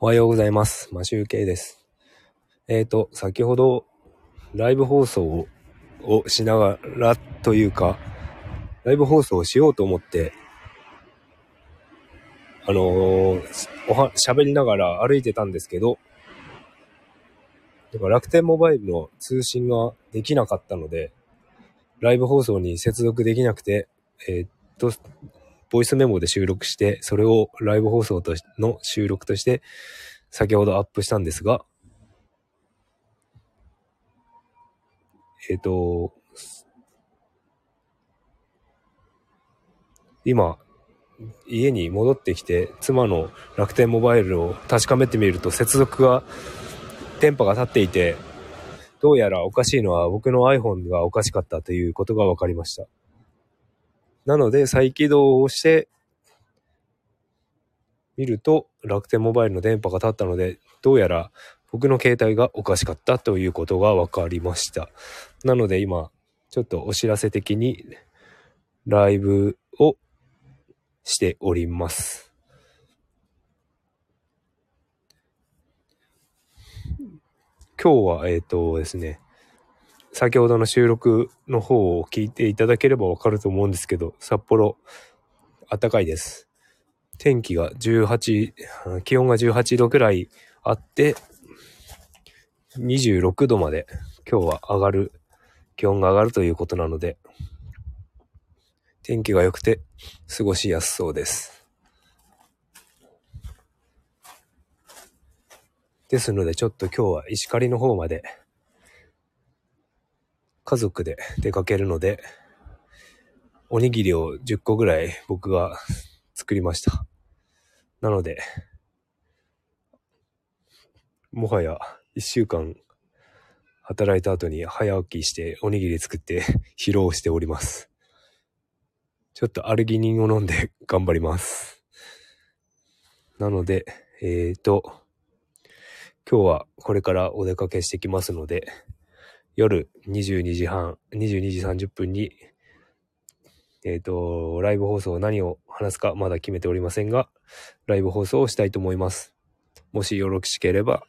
おはようございます。マシュウケイです。えーと、先ほど、ライブ放送ををしながらというか、ライブ放送をしようと思って、あのーおは、喋りながら歩いてたんですけど、だか楽天モバイルの通信ができなかったので、ライブ放送に接続できなくて、えーっと、ボイスメモで収録して、それをライブ放送としの収録として、先ほどアップしたんですが、えっ、と、今、家に戻ってきて、妻の楽天モバイルを確かめてみると、接続が、電波が立っていて、どうやらおかしいのは僕の iPhone がおかしかったということが分かりました。なので、再起動をして、見ると、楽天モバイルの電波が立ったので、どうやら僕の携帯がおかしかったということが分かりました。なので今、ちょっとお知らせ的に、ライブをしております。今日は、えっ、とですね、先ほどの収録の方を聞いていただければわかると思うんですけど、札幌、暖かいです。天気が18、気温が18度くらいあって、26度まで今日は上がる、気温が上がるということなので、天気が良くて過ごしやすそうです。ですのでちょっと今日は石狩の方まで家族で出かけるので、おにぎりを10個ぐらい僕が作りました。なので、もはや1週間働いた後に早起きしておにぎり作って疲労しております。ちょっとアルギニンを飲んで頑張ります。なので、えーと、今日はこれからお出かけしてきますので、夜22時半、22時30分に、えっ、と、ライブ放送何を話すかまだ決めておりませんが、ライブ放送をしたいと思います。もしよろしければ、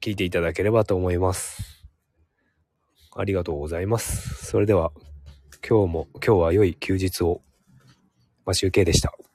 聞いていただければと思います。ありがとうございます。それでは、今日も、今日は良い休日を。マシュウケイでした。